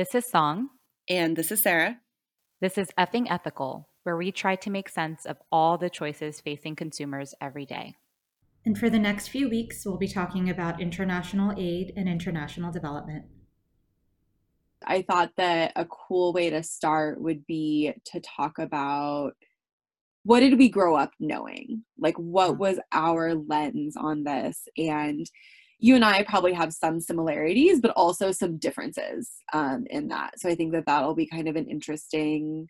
This is Song. And this is Sarah. This is Effing Ethical, where we try to make sense of all the choices facing consumers every day. And for the next few weeks, we'll be talking about international aid and international development. I thought that a cool way to start would be to talk about what did we grow up knowing? Like, what was our lens on this? And you and I probably have some similarities, but also some differences um, in that. So I think that that'll be kind of an interesting,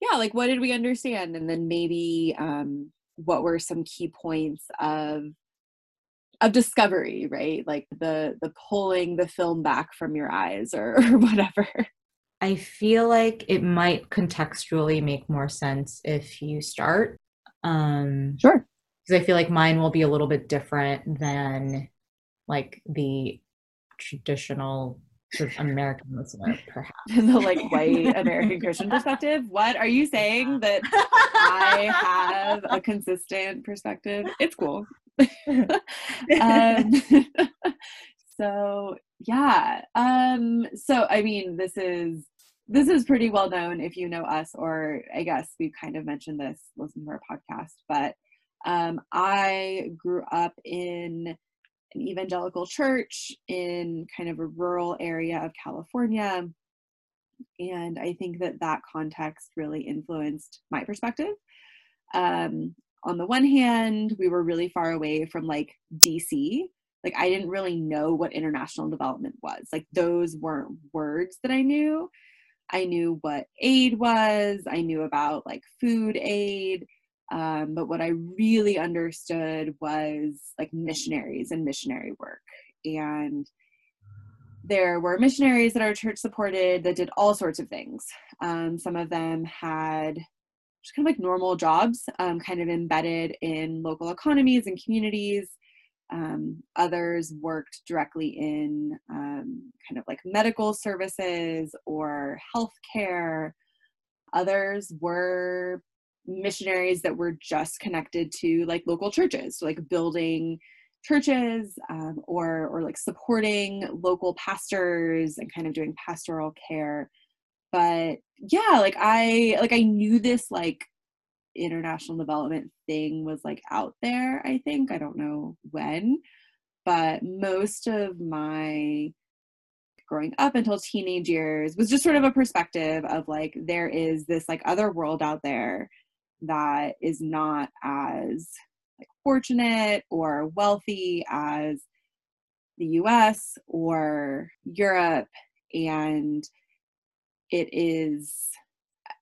yeah, like what did we understand? And then maybe um, what were some key points of of discovery right like the the pulling the film back from your eyes or, or whatever i feel like it might contextually make more sense if you start um sure because i feel like mine will be a little bit different than like the traditional sort of American listener, perhaps. the like white American Christian perspective. What are you saying that I have a consistent perspective? It's cool. um, so yeah. Um, so I mean, this is this is pretty well known if you know us, or I guess we've kind of mentioned this, listen to our podcast. But um, I grew up in an evangelical church in kind of a rural area of California. And I think that that context really influenced my perspective. Um, on the one hand, we were really far away from like DC. Like, I didn't really know what international development was. Like, those weren't words that I knew. I knew what aid was, I knew about like food aid, um, but what I really understood was like missionaries and missionary work. And there were missionaries that our church supported that did all sorts of things. Um, some of them had just kind of like normal jobs, um, kind of embedded in local economies and communities. Um, others worked directly in um, kind of like medical services or healthcare. Others were missionaries that were just connected to like local churches, so like building churches um, or or like supporting local pastors and kind of doing pastoral care. But yeah, like I like I knew this like international development thing was like out there. I think I don't know when, but most of my growing up until teenage years was just sort of a perspective of like there is this like other world out there that is not as like, fortunate or wealthy as the US or Europe and it is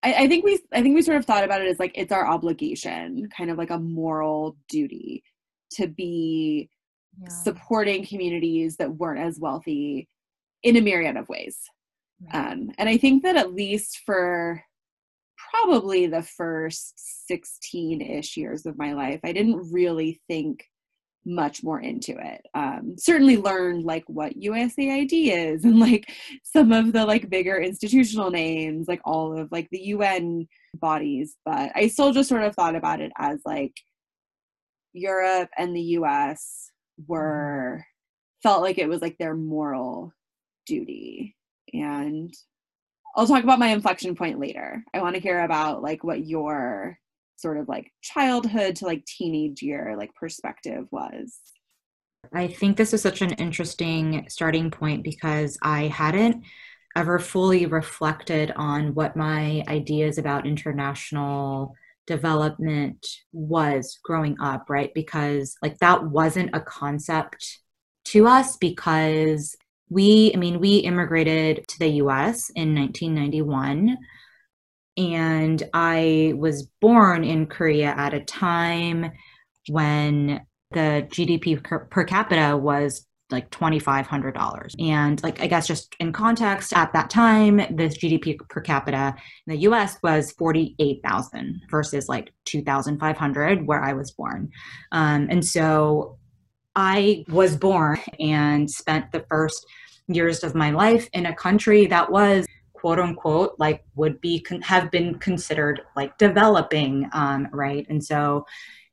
I, I, think we I think we sort of thought about it as like it's our obligation, kind of like a moral duty to be yeah. supporting communities that weren't as wealthy in a myriad of ways. Um, and I think that at least for probably the first 16 ish years of my life. I didn't really think much more into it. Um, certainly learned like what USAID is and like some of the like bigger institutional names, like all of like the UN bodies, but I still just sort of thought about it as like Europe and the US were felt like it was like their moral duty and I'll talk about my inflection point later. I want to hear about like what your sort of like childhood to like teenage year like perspective was. I think this is such an interesting starting point because I hadn't ever fully reflected on what my ideas about international development was growing up, right? Because like that wasn't a concept to us because we, I mean, we immigrated to the US in 1991. And I was born in Korea at a time when the GDP per, capita was like $2,500. And like, I guess just in context, at that time, this GDP per capita in the US was 48,000 versus like 2,500 where I was born. Um, and so I was born and spent the first years of my life in a country that was quote unquote like would be con- have been considered like developing um, right? And so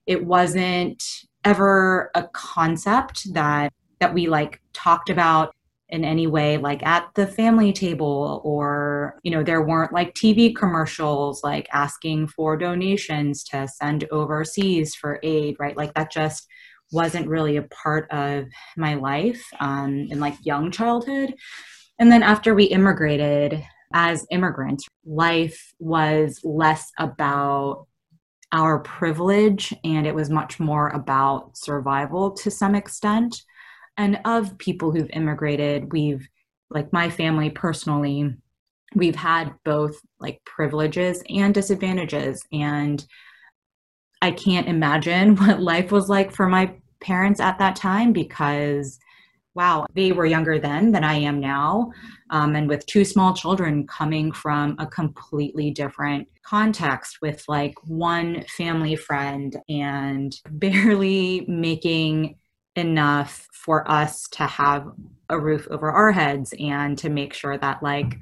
it wasn't ever a concept that that we like talked about in any way like at the family table or you know there weren't like tv commercials like asking for donations to send overseas for aid right? Like that just wasn't really a part of my life um, in like young childhood. And then after we immigrated as immigrants life was less about our privilege and it was much more about survival to some extent. And of people who've immigrated we've like my family personally we've had both like privileges and disadvantages. And i can't imagine what life was like for my parents at that time because wow they were younger then than i am now um, and with two small children coming from a completely different context with like one family friend and barely making enough for us to have a roof over our heads and to make sure that like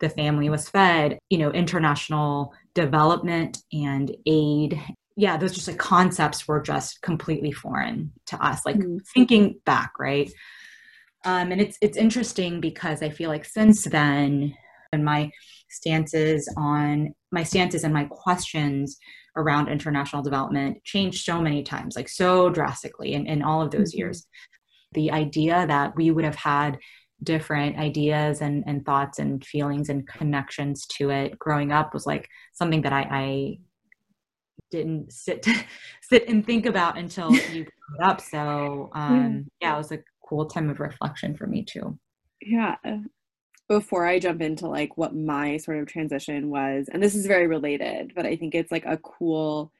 the family was fed you know international development and aid yeah those just like concepts were just completely foreign to us like mm-hmm. thinking back right um, and it's it's interesting because i feel like since then and my stances on my stances and my questions around international development changed so many times, like so drastically in, in all of those mm-hmm. years. The idea that we would have had different ideas and, and thoughts and feelings and connections to it growing up was like something that I, I didn't sit sit and think about until you brought up. So um, yeah. yeah, it was a cool time of reflection for me too. Yeah, before I jump into like what my sort of transition was, and this is very related, but I think it's like a cool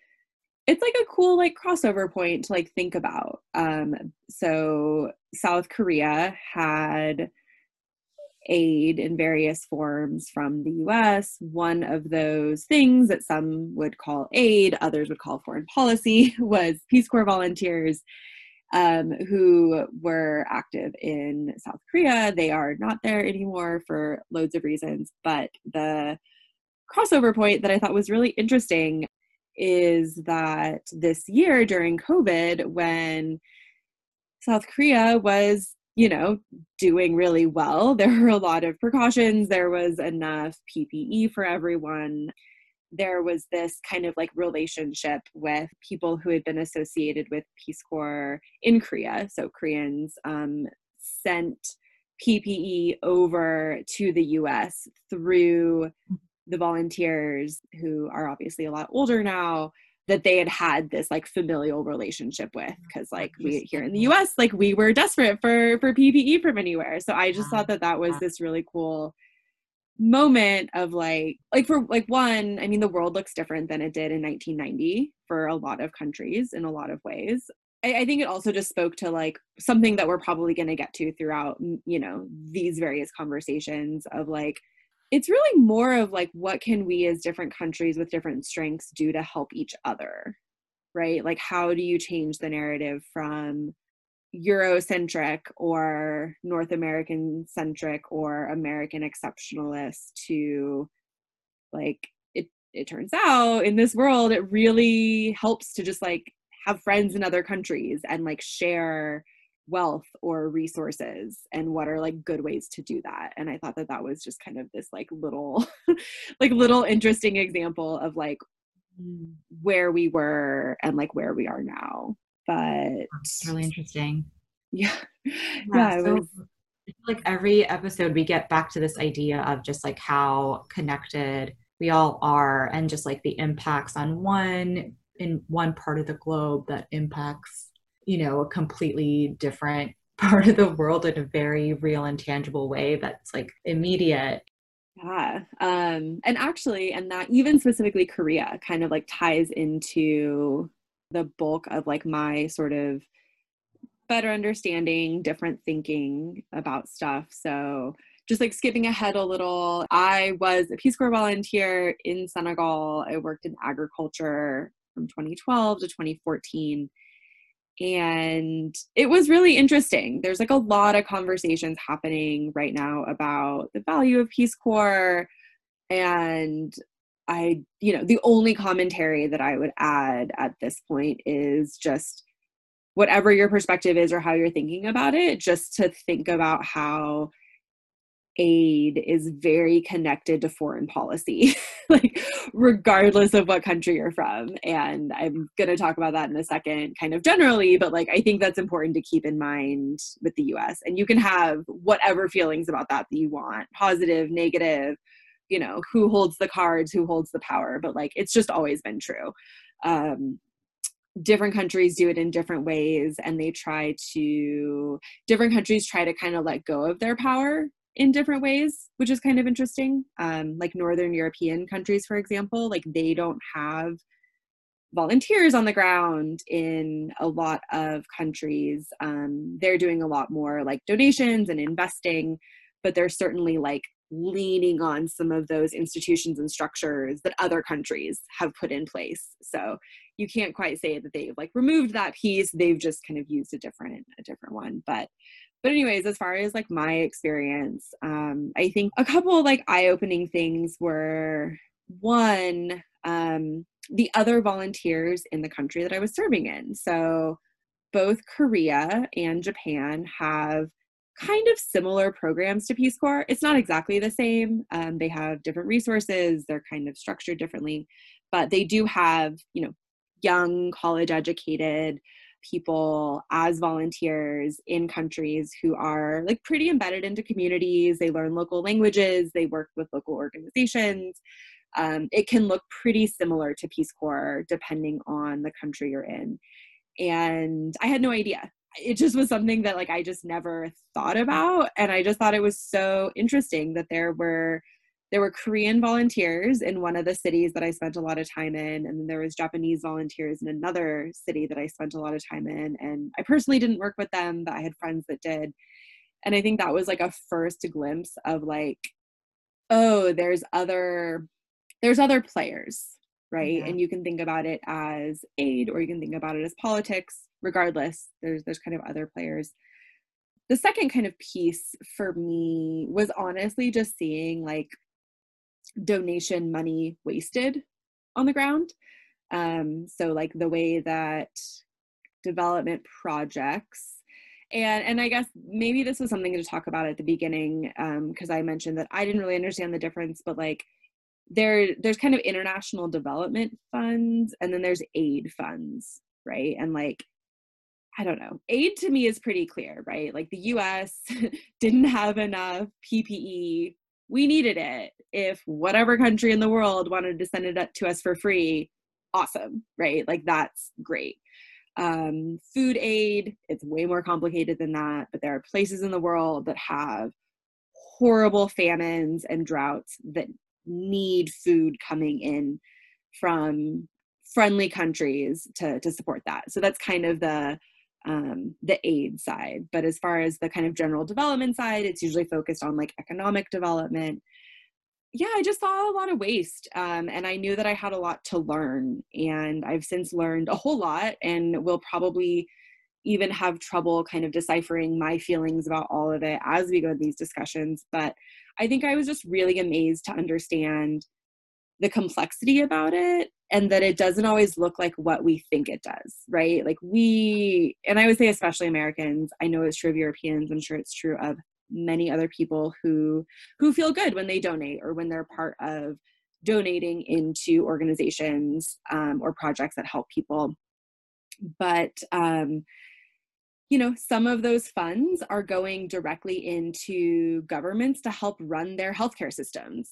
it's like a cool like crossover point to like think about. Um so South Korea had aid in various forms from the US. One of those things that some would call aid, others would call foreign policy, was Peace Corps volunteers um, who were active in South Korea. They are not there anymore for loads of reasons, but the crossover point that I thought was really interesting is that this year during COVID, when South Korea was, you know, doing really well, there were a lot of precautions, there was enough PPE for everyone. There was this kind of like relationship with people who had been associated with Peace Corps in Korea. So Koreans um, sent PPE over to the US through the volunteers who are obviously a lot older now that they had had this like familial relationship with because like we here in the US like we were desperate for for PPE from anywhere. So I just thought that that was this really cool moment of like like for like one i mean the world looks different than it did in 1990 for a lot of countries in a lot of ways. I, I think it also just spoke to like something that we're probably going to get to throughout you know these various conversations of like it's really more of like what can we as different countries with different strengths do to help each other right? Like how do you change the narrative from Eurocentric or North American centric or American exceptionalist to like it it turns out in this world it really helps to just like have friends in other countries and like share wealth or resources and what are like good ways to do that and i thought that that was just kind of this like little like little interesting example of like mm. where we were and like where we are now but That's really interesting. Yeah. Yeah. yeah so, was... like every episode we get back to this idea of just like how connected we all are and just like the impacts on one in one part of the globe that impacts, you know, a completely different part of the world in a very real and tangible way that's like immediate yeah. Um, and actually, and that even specifically Korea kind of like ties into the bulk of like my sort of better understanding, different thinking about stuff. So just like skipping ahead a little, I was a Peace Corps volunteer in Senegal. I worked in agriculture from 2012 to 2014. And it was really interesting. There's like a lot of conversations happening right now about the value of Peace Corps and I, you know, the only commentary that I would add at this point is just whatever your perspective is or how you're thinking about it, just to think about how aid is very connected to foreign policy, like regardless of what country you're from. And I'm going to talk about that in a second, kind of generally, but like I think that's important to keep in mind with the US. And you can have whatever feelings about that that you want positive, negative, you know, who holds the cards, who holds the power, but like it's just always been true. Um, different countries do it in different ways and they try to different countries try to kind of let go of their power in different ways, which is kind of interesting. Um, like Northern European countries, for example, like they don't have volunteers on the ground in a lot of countries. Um, they're doing a lot more like donations and investing, but they're certainly like leaning on some of those institutions and structures that other countries have put in place. So you can't quite say that they've like removed that piece. They've just kind of used a different a different one. But but anyways as far as like my experience um i think a couple like eye-opening things were one um the other volunteers in the country that i was serving in. So both korea and japan have kind of similar programs to peace corps. It's not exactly the same um, they have different resources they're kind of structured differently but they do have you know young college educated people as volunteers in countries who are like pretty embedded into communities. They learn local languages, they work with local organizations. Um, it can look pretty similar to Peace Corps depending on the country you're in. And I had no idea. It just was something that like I just never thought about. And I just thought it was so interesting that there were there were Korean volunteers in one of the cities that I spent a lot of time in, and then there was Japanese volunteers in another city that I spent a lot of time in. And I personally didn't work with them, but I had friends that did. And I think that was like a first glimpse of like, oh, there's other there's other players, right? Yeah. And you can think about it as aid or you can think about it as politics. Regardless, there's there's kind of other players the second kind of piece for me was honestly just seeing like donation money wasted on the ground. Um, so like the way that development projects and and i guess maybe this was something to talk about at the beginning because um, i mentioned that i didn't really understand the difference but like there there's kind of international development funds and then there's aid funds right and like i don't know aid to me is pretty clear right like the us didn't have enough ppe we needed it. If whatever country in the world wanted to send it to us for free, awesome, right? Like that's great. Um, food aid, it's way more complicated than that, but there are places in the world that have horrible famines and droughts that need food coming in from friendly countries to to support that. So that's kind of the um, the aid side. But as far as the kind of general development side, it's usually focused on like economic development. Yeah, I just saw a lot of waste. Um, and I knew that I had a lot to learn. And I've since learned a whole lot and will probably even have trouble kind of deciphering my feelings about all of it as we go to these discussions. But I think I was just really amazed to understand the complexity about it and that it doesn't always look like what we think it does, right? Like we, and I would say especially Americans, I know it's true of Europeans, I'm sure it's true of many other people who who feel good when they donate or when they're part of donating into organizations um, or projects that help people but um, you know some of those funds are going directly into governments to help run their healthcare systems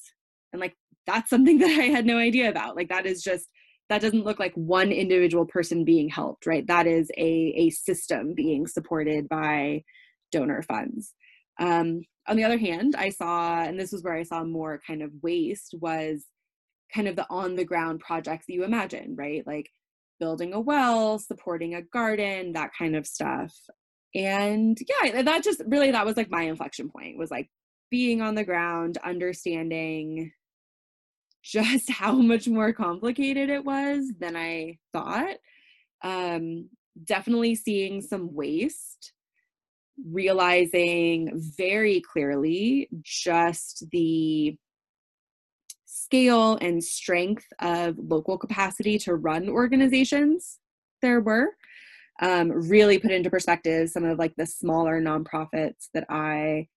and like that's something that I had no idea about. Like that is just that doesn't look like one individual person being helped, right? That is a a system being supported by donor funds. Um, on the other hand, I saw, and this was where I saw more kind of waste was kind of the on the ground projects that you imagine, right? Like building a well, supporting a garden, that kind of stuff. And yeah, that just really that was like my inflection point was like being on the ground, understanding just how much more complicated it was than I thought. Um, definitely seeing some waste, realizing very clearly just the scale and strength of local capacity to run organizations there were. um, really put into perspective some of like the smaller nonprofits that I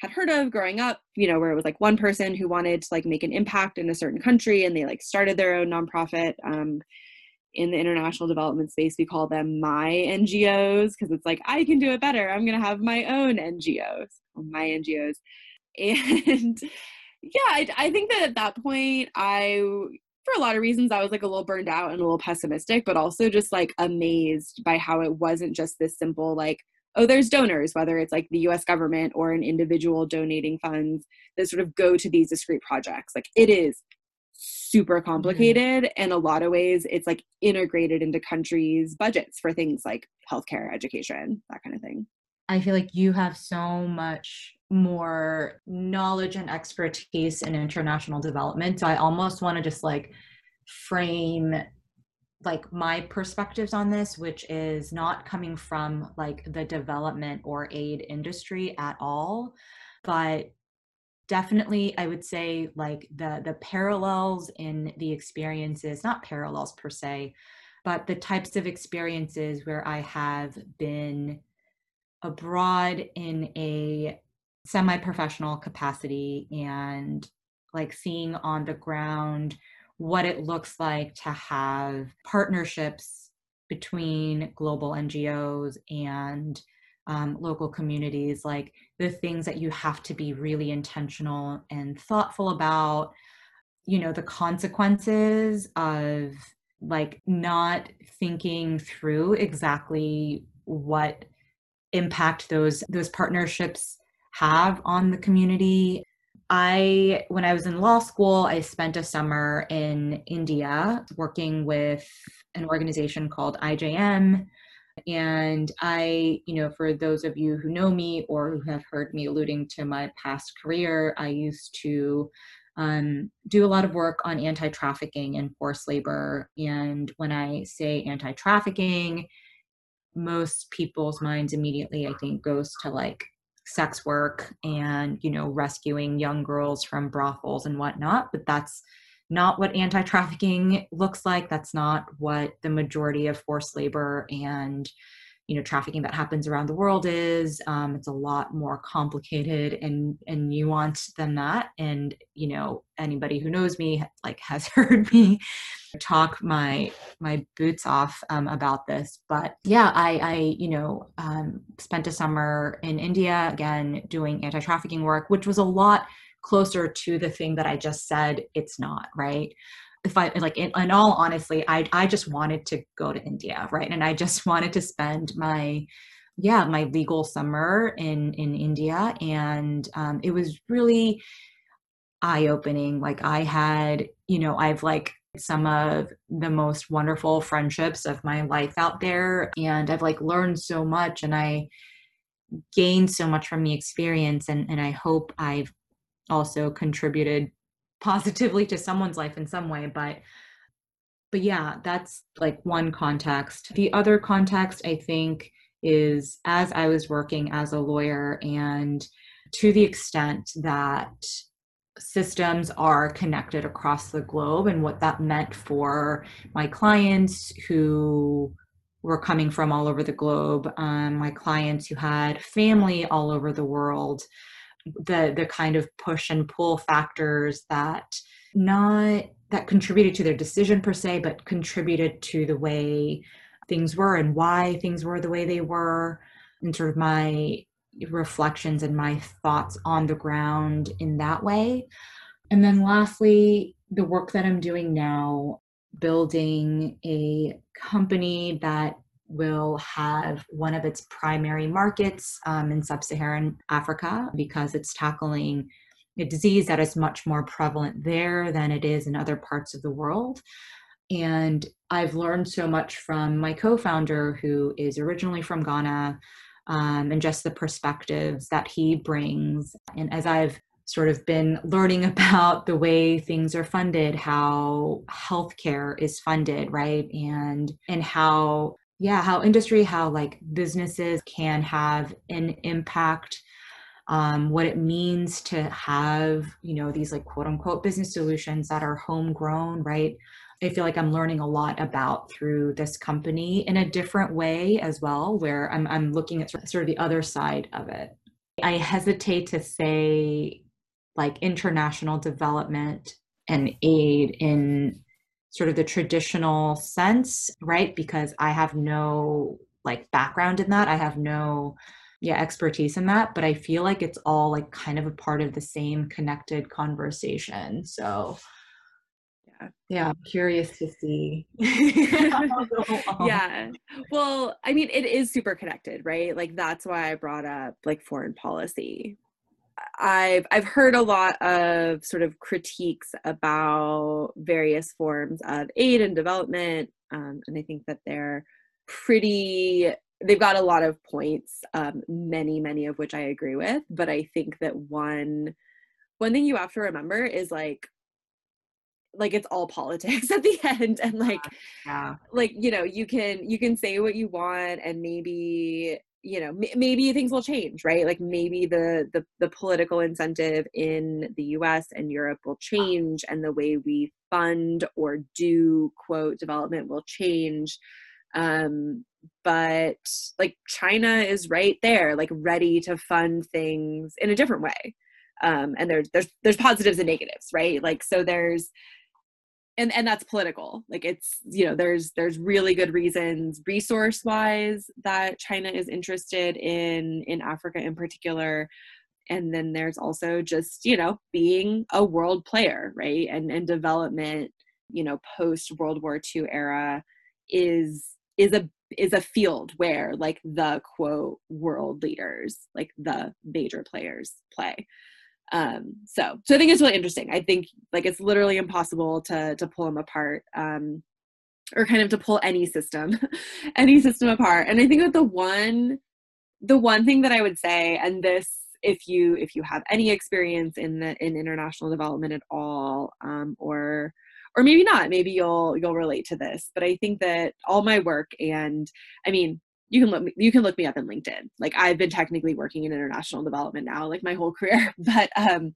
had heard of growing up, you know, where it was like one person who wanted to like make an impact in a certain country and they like started their own nonprofit. Um, in the international development space, we call them my NGOs because it's like, I can do it better. I'm going to have my own NGOs, my NGOs. And yeah, I, I think that at that point, I, for a lot of reasons, I was like a little burned out and a little pessimistic, but also just like amazed by how it wasn't just this simple, like, oh, there's donors, whether it's like the US government or an individual donating funds that sort of go to these discrete projects. Like it is super mm-hmm. complicated mm-hmm. and a lot of ways it's like integrated into countries budgets for things like healthcare education that kind of thing i feel like you have so much more knowledge and expertise in international development so i almost want to just like frame like my perspectives on this which is not coming from like the development or aid industry at all but definitely i would say like the the parallels in the experiences not parallels per se but the types of experiences where i have been abroad in a semi-professional capacity and like seeing on the ground what it looks like to have partnerships between global ngos and um, local communities, like the things that you have to be really intentional and thoughtful about, you know, the consequences of like not thinking through exactly what impact those those partnerships have on the community. I, when I was in law school, I spent a summer in India working with an organization called IJM, and I, you know, for those of you who know me or who have heard me alluding to my past career, I used to um, do a lot of work on anti trafficking and forced labor. And when I say anti trafficking, most people's minds immediately, I think, goes to like sex work and, you know, rescuing young girls from brothels and whatnot. But that's not what anti trafficking looks like. That's not what the majority of forced labor and you know trafficking that happens around the world is. Um, it's a lot more complicated and and nuanced than that. And you know anybody who knows me like has heard me talk my my boots off um, about this. But yeah i i you know um, spent a summer in india again doing anti-trafficking work which was a lot closer to the thing that I just said it's not, right? If I like in, in all honestly, I I just wanted to go to India, right? And I just wanted to spend my yeah, my legal summer in in India and um, it was really eye opening. Like I had, you know, I've like some of the most wonderful friendships of my life out there and I've like learned so much and I gained so much from the experience and and I hope I've also contributed positively to someone's life in some way but but yeah that's like one context. The other context i think is as i was working as a lawyer and to the extent that systems are connected across the globe and what that meant for my clients who were coming from all over the globe um, my clients who had family all over the world the the kind of push and pull factors that not that contributed to their decision per se but contributed to the way things were and why things were the way they were. And sort of my reflections and my thoughts on the ground in that way. And then lastly the work that i'm doing now building a company that will have one of its primary markets um, in sub Saharan Africa because it's tackling a disease that is much more prevalent there than it is in other parts of the world. And I've learned so much from my co founder, who is originally from Ghana, um, and just the perspectives that he brings. And as I've sort of been learning about the way things are funded how healthcare is funded right and and how yeah how industry how like businesses can have an impact um, what it means to have you know these like quote unquote business solutions that are homegrown right I feel like I'm learning a lot about through this company in a different way as well, where I'm, I'm looking at sort of the other side of it. I hesitate to say like international development and aid in sort of the traditional sense, right? Because I have no like background in that. I have no yeah expertise in that but i feel like it's all like kind of a part of the same connected conversation. So yeah. yeah i'm curious to see. Yeah. Well i mean it is super connected right? Like that's why i brought up like foreign policy I've I've heard a lot of sort of critiques about various forms of aid and development, um, and I think that they're pretty they've got a lot of points um, many many of which i agree with but i think that one one thing you have to remember is like like it's all politics at the end and like yeah. like you know you can you can say what you want and maybe you know maybe things will change right like maybe the, the the political incentive in the US and Europe will change and the way we fund or do quote development will change um but like China is right there, like ready to fund things in a different way. Um, and there's there's there's positives and negatives, right? Like so there's and and that's political. Like it's you know there's there's really good reasons resource wise that China is interested in in Africa in particular. And then there's also just you know being a world player, right? And and development, you know, post World War II era is is a is a field where like the quote world leaders like the major players play um so so i think it's really interesting. I think like it's literally impossible to to pull them apart um or kind of to pull any system any system apart. And i think that the one the one thing that i would say and this if you if you have any experience in the in international development at all um or or maybe not maybe you'll you'll relate to this but i think that all my work and i mean you can look me, you can look me up in linkedin. Like i've been technically working in international development now like my whole career but um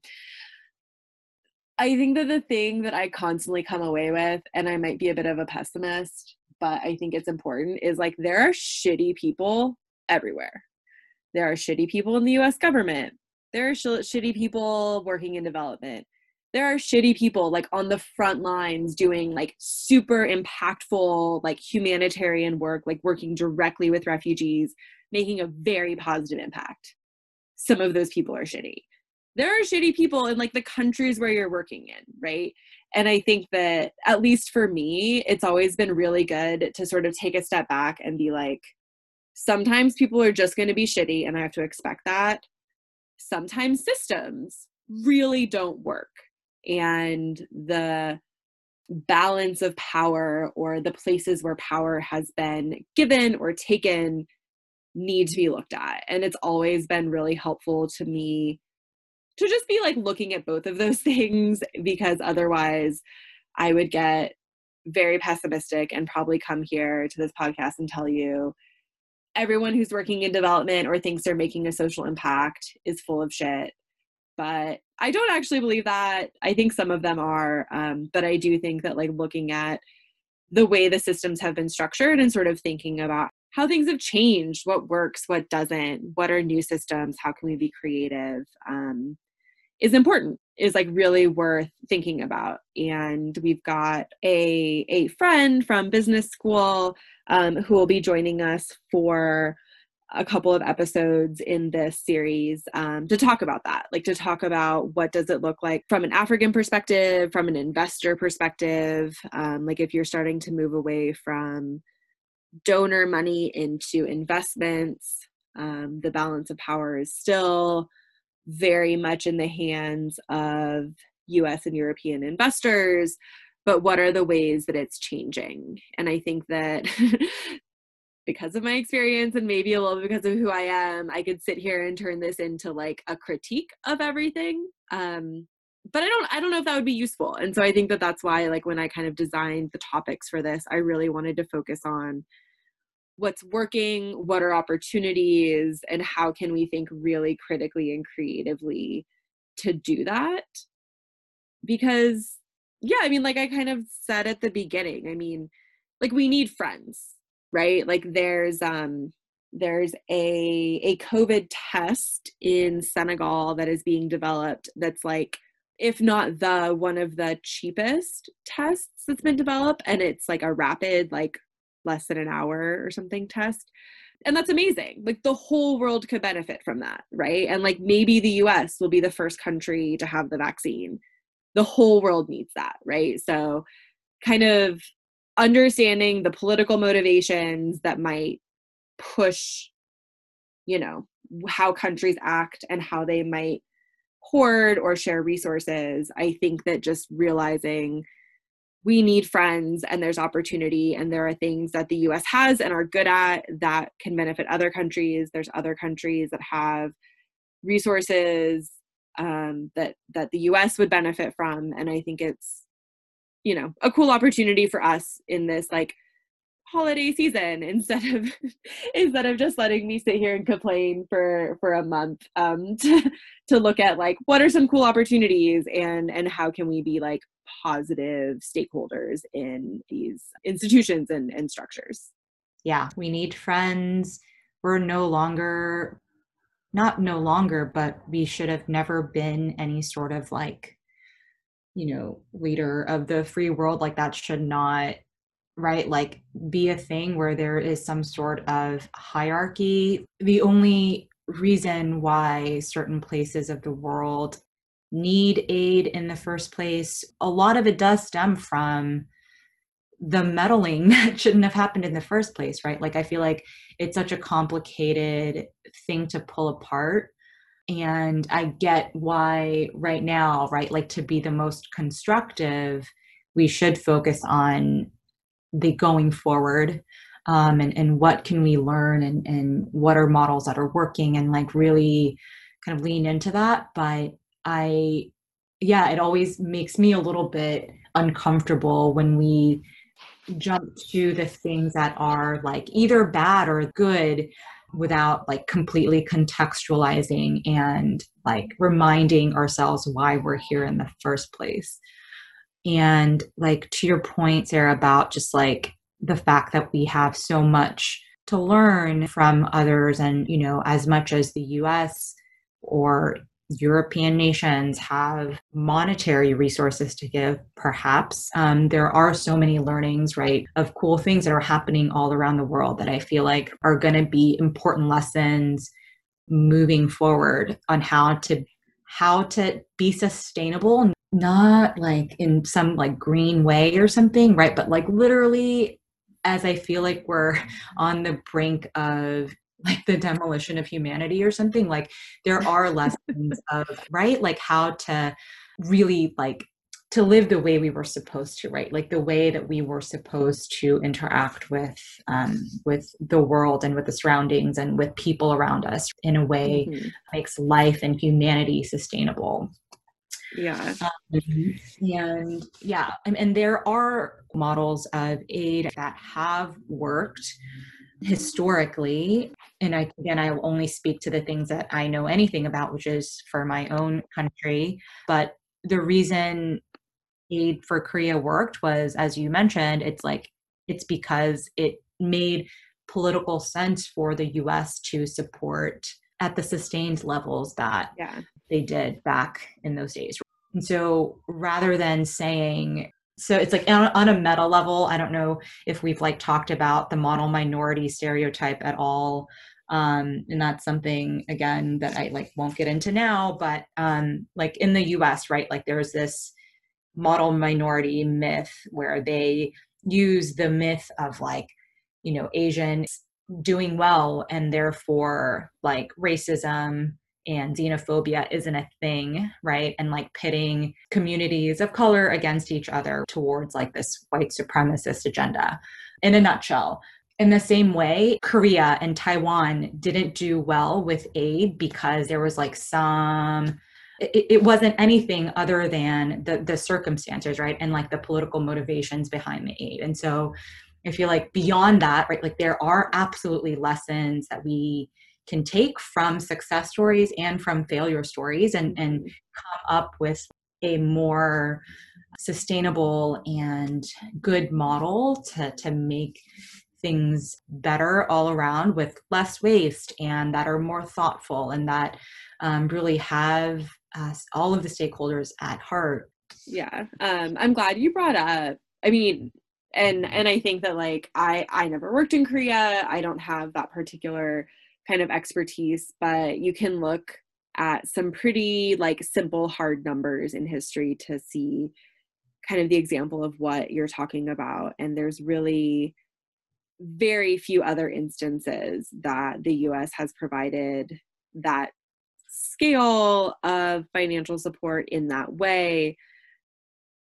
i think that the thing that i constantly come away with and i might be a bit of a pessimist but i think it's important is like there are shitty people everywhere. There are shitty people in the us government. There are sh- shitty people working in development there are shitty people like on the front lines doing like super impactful like humanitarian work like working directly with refugees making a very positive impact. Some of those people are shitty. There are shitty people in like the countries where you're working in right? And i think that at least for me it's always been really good to sort of take a step back and be like sometimes people are just going to be shitty and i have to expect that. Sometimes systems really don't work and the balance of power or the places where power has been given or taken need to be looked at. And it's always been really helpful to me to just be like looking at both of those things because otherwise I would get very pessimistic and probably come here to this podcast and tell you everyone who's working in development or thinks they're making a social impact is full of shit but I don't actually believe that. I think some of them are, um, but I do think that like looking at the way the systems have been structured and sort of thinking about how things have changed, what works, what doesn't, what are new systems, how can we be creative, um, is important. Is like really worth thinking about. And we've got a a friend from business school um, who will be joining us for a couple of episodes in this series um, to talk about that like to talk about what does it look like from an african perspective from an investor perspective um, like if you're starting to move away from donor money into investments um, the balance of power is still very much in the hands of us and european investors but what are the ways that it's changing? And i think that because of my experience and maybe a little because of who I am, I could sit here and turn this into like a critique of everything. Um, but I don't I don't know if that would be useful. And so I think that that's why like when I kind of designed the topics for this, I really wanted to focus on what's working, what are opportunities, and how can we think really critically and creatively to do that? Because yeah, I mean, like I kind of said at the beginning, I mean, like we need friends, right? Like there's um there's a a COVID test in Senegal that is being developed that's like if not the one of the cheapest tests that's been developed and it's like a rapid like less than an hour or something test. And that's amazing. Like the whole world could benefit from that right? And like maybe the US will be the first country to have the vaccine. The whole world needs that right? So kind of understanding the political motivations that might push you know how countries act and how they might hoard or share resources i think that just realizing we need friends and there's opportunity and there are things that the US has and are good at that can benefit other countries. There's other countries that have resources um, that that the US would benefit from and I think it's you know a cool opportunity for us in this like holiday season instead of instead of just letting me sit here and complain for for a month um to, to look at like what are some cool opportunities and and how can we be like positive stakeholders in these institutions and, and structures. Yeah we need friends. We're no longer not no longer but we should have never been any sort of like you know leader of the free world like that should not right like be a thing where there is some sort of hierarchy. The only reason why certain places of the world need aid in the first place a lot of it does stem from the meddling that shouldn't have happened in the first place right? Like i feel like it's such a complicated thing to pull apart and i get why right now right like to be the most constructive we should focus on the going forward um, and, and what can we learn and, and what are models that are working and like really kind of lean into that. But i yeah it always makes me a little bit uncomfortable when we jump to the things that are like either bad or good without like completely contextualizing and like reminding ourselves why we're here in the first place. And like to your point, Sarah, about just like the fact that we have so much to learn from others, and you know, as much as the US or European nations have monetary resources to give, perhaps. Um, there are so many learnings, right, of cool things that are happening all around the world that I feel like are going to be important lessons moving forward on how to how to be sustainable not like in some like green way or something, right? But like literally, as I feel like we're on the brink of like the demolition of humanity or something, like there are lessons of, right? Like how to really like to live the way we were supposed to right like the way that we were supposed to interact with um, with the world and with the surroundings and with people around us in a way mm-hmm. makes life and humanity sustainable yeah. Um, and yeah, and, and there are models of aid that have worked historically. And I, again, I will only speak to the things that I know anything about, which is for my own country. But the reason aid for Korea worked was, as you mentioned, it's like, it's because it made political sense for the US to support at the sustained levels that yeah. they did back in those days. And so rather than saying, so it's like on, on, a meta level, I don't know if we've like talked about the model minority stereotype at all. Um, and that's something again that I like won't get into now, but um, like in the US, right? Like there's this model minority myth where they use the myth of like, you know, Asian doing well and therefore like racism and xenophobia isn't a thing, right? And like pitting communities of color against each other towards like this white supremacist agenda in a nutshell. In the same way, Korea and Taiwan didn't do well with aid because there was like some it, wasn't anything other than the the circumstances right and like the political motivations behind the aid and so i feel like beyond that right like there are absolutely lessons that we can take from success stories and from failure stories and and come up with a more sustainable and good model to, to make things better all around with less waste and that are more thoughtful and that um, really have uh, all of the stakeholders at heart. Yeah, um, I'm glad you brought up. I mean, and and I think that like I I never worked in Korea. I don't have that particular kind of expertise, but you can look at some pretty like simple hard numbers in history to see kind of the example of what you're talking about. And there's really very few other instances that the US has provided that scale of financial support in that way.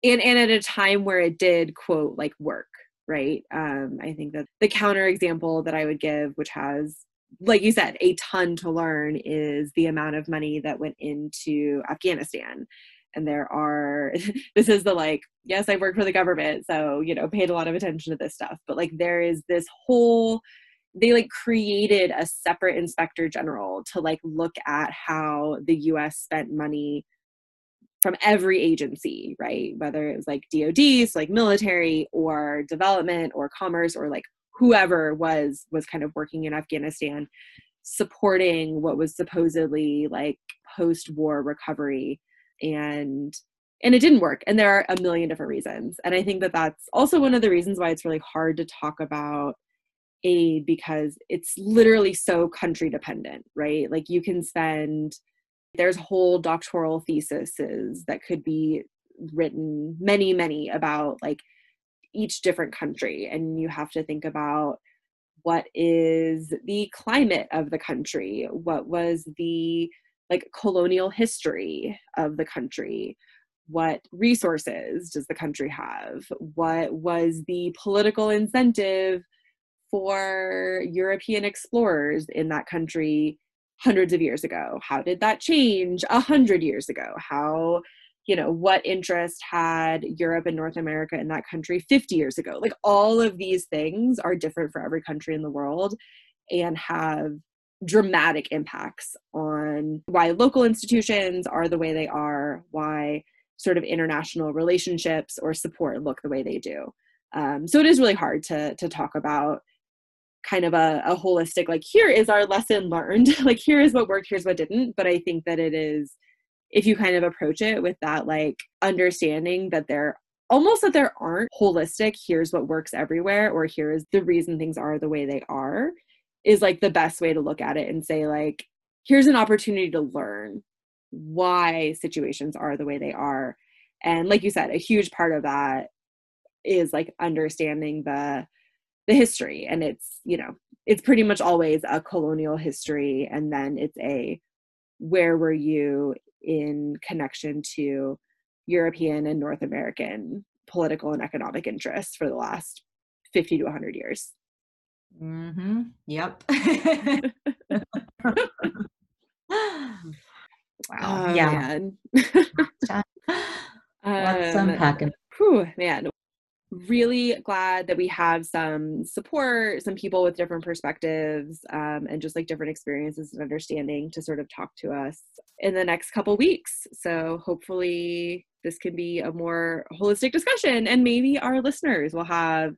And and at a time where it did quote like work right? Um i think that the counter example that i would give which has like you said a ton to learn is the amount of money that went into afghanistan. And there are this is the like yes i work for the government so you know paid a lot of attention to this stuff. But like there is this whole they like created a separate inspector general to like look at how the us spent money from every agency right? Whether it was like dods like military or development or commerce or like whoever was was kind of working in afghanistan supporting what was supposedly like post-war recovery. And and it didn't work. And there are a million different reasons. And i think that that's also one of the reasons why it's really hard to talk about aid because it's literally so country dependent right? Like you can spend there's whole doctoral theses that could be written many many about like each different country and you have to think about what is the climate of the country what was the like colonial history of the country what resources does the country have what was the political incentive for european explorers in that country hundreds of years ago? How did that change a hundred years ago? How you know what interest had europe and north america in that country 50 years ago. Like all of these things are different for every country in the world and have dramatic impacts on why local institutions are the way they are why sort of international relationships or support look the way they do. Um, so it is really hard to to talk about kind of a, a holistic like here is our lesson learned like here is what worked here's what didn't but i think that it is if you kind of approach it with that like understanding that there almost that there aren't holistic here's what works everywhere or here's the reason things are the way they are is like the best way to look at it and say like here's an opportunity to learn why situations are the way they are. And like you said a huge part of that is like understanding the the history. And it's you know it's pretty much always a colonial history and then it's a where were you in connection to european and north american political and economic interests for the last 50 to 100 years mm-hmm. yep wow oh, yeah. Let's um, unpack it. Whew, man really glad that we have some support, some people with different perspectives, um, and just like different experiences and understanding to sort of talk to us in the next couple weeks. So hopefully this can be a more holistic discussion, and maybe our listeners will have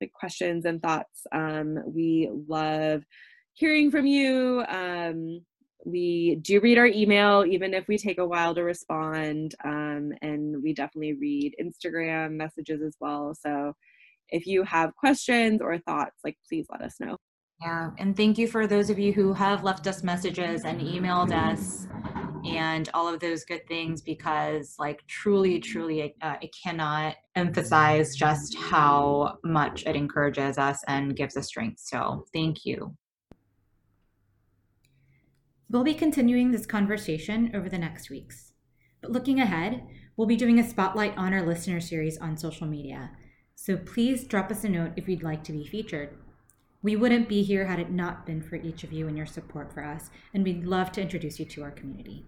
like questions and thoughts. Um, we love hearing from you. Um, we do read our email even if we take a while to respond um, and we definitely read instagram messages as well. So if you have questions or thoughts like please let us know. Yeah and thank you for those of you who have left us messages and emailed us and all of those good things because like truly truly uh, i cannot emphasize just how much it encourages us and gives us strength. So thank you We'll be continuing this conversation over the next weeks. But looking ahead, we'll be doing a spotlight on our listener series on social media. So please drop us a note if you'd like to be featured. We wouldn't be here had it not been for each of you and your support for us, and we'd love to introduce you to our community.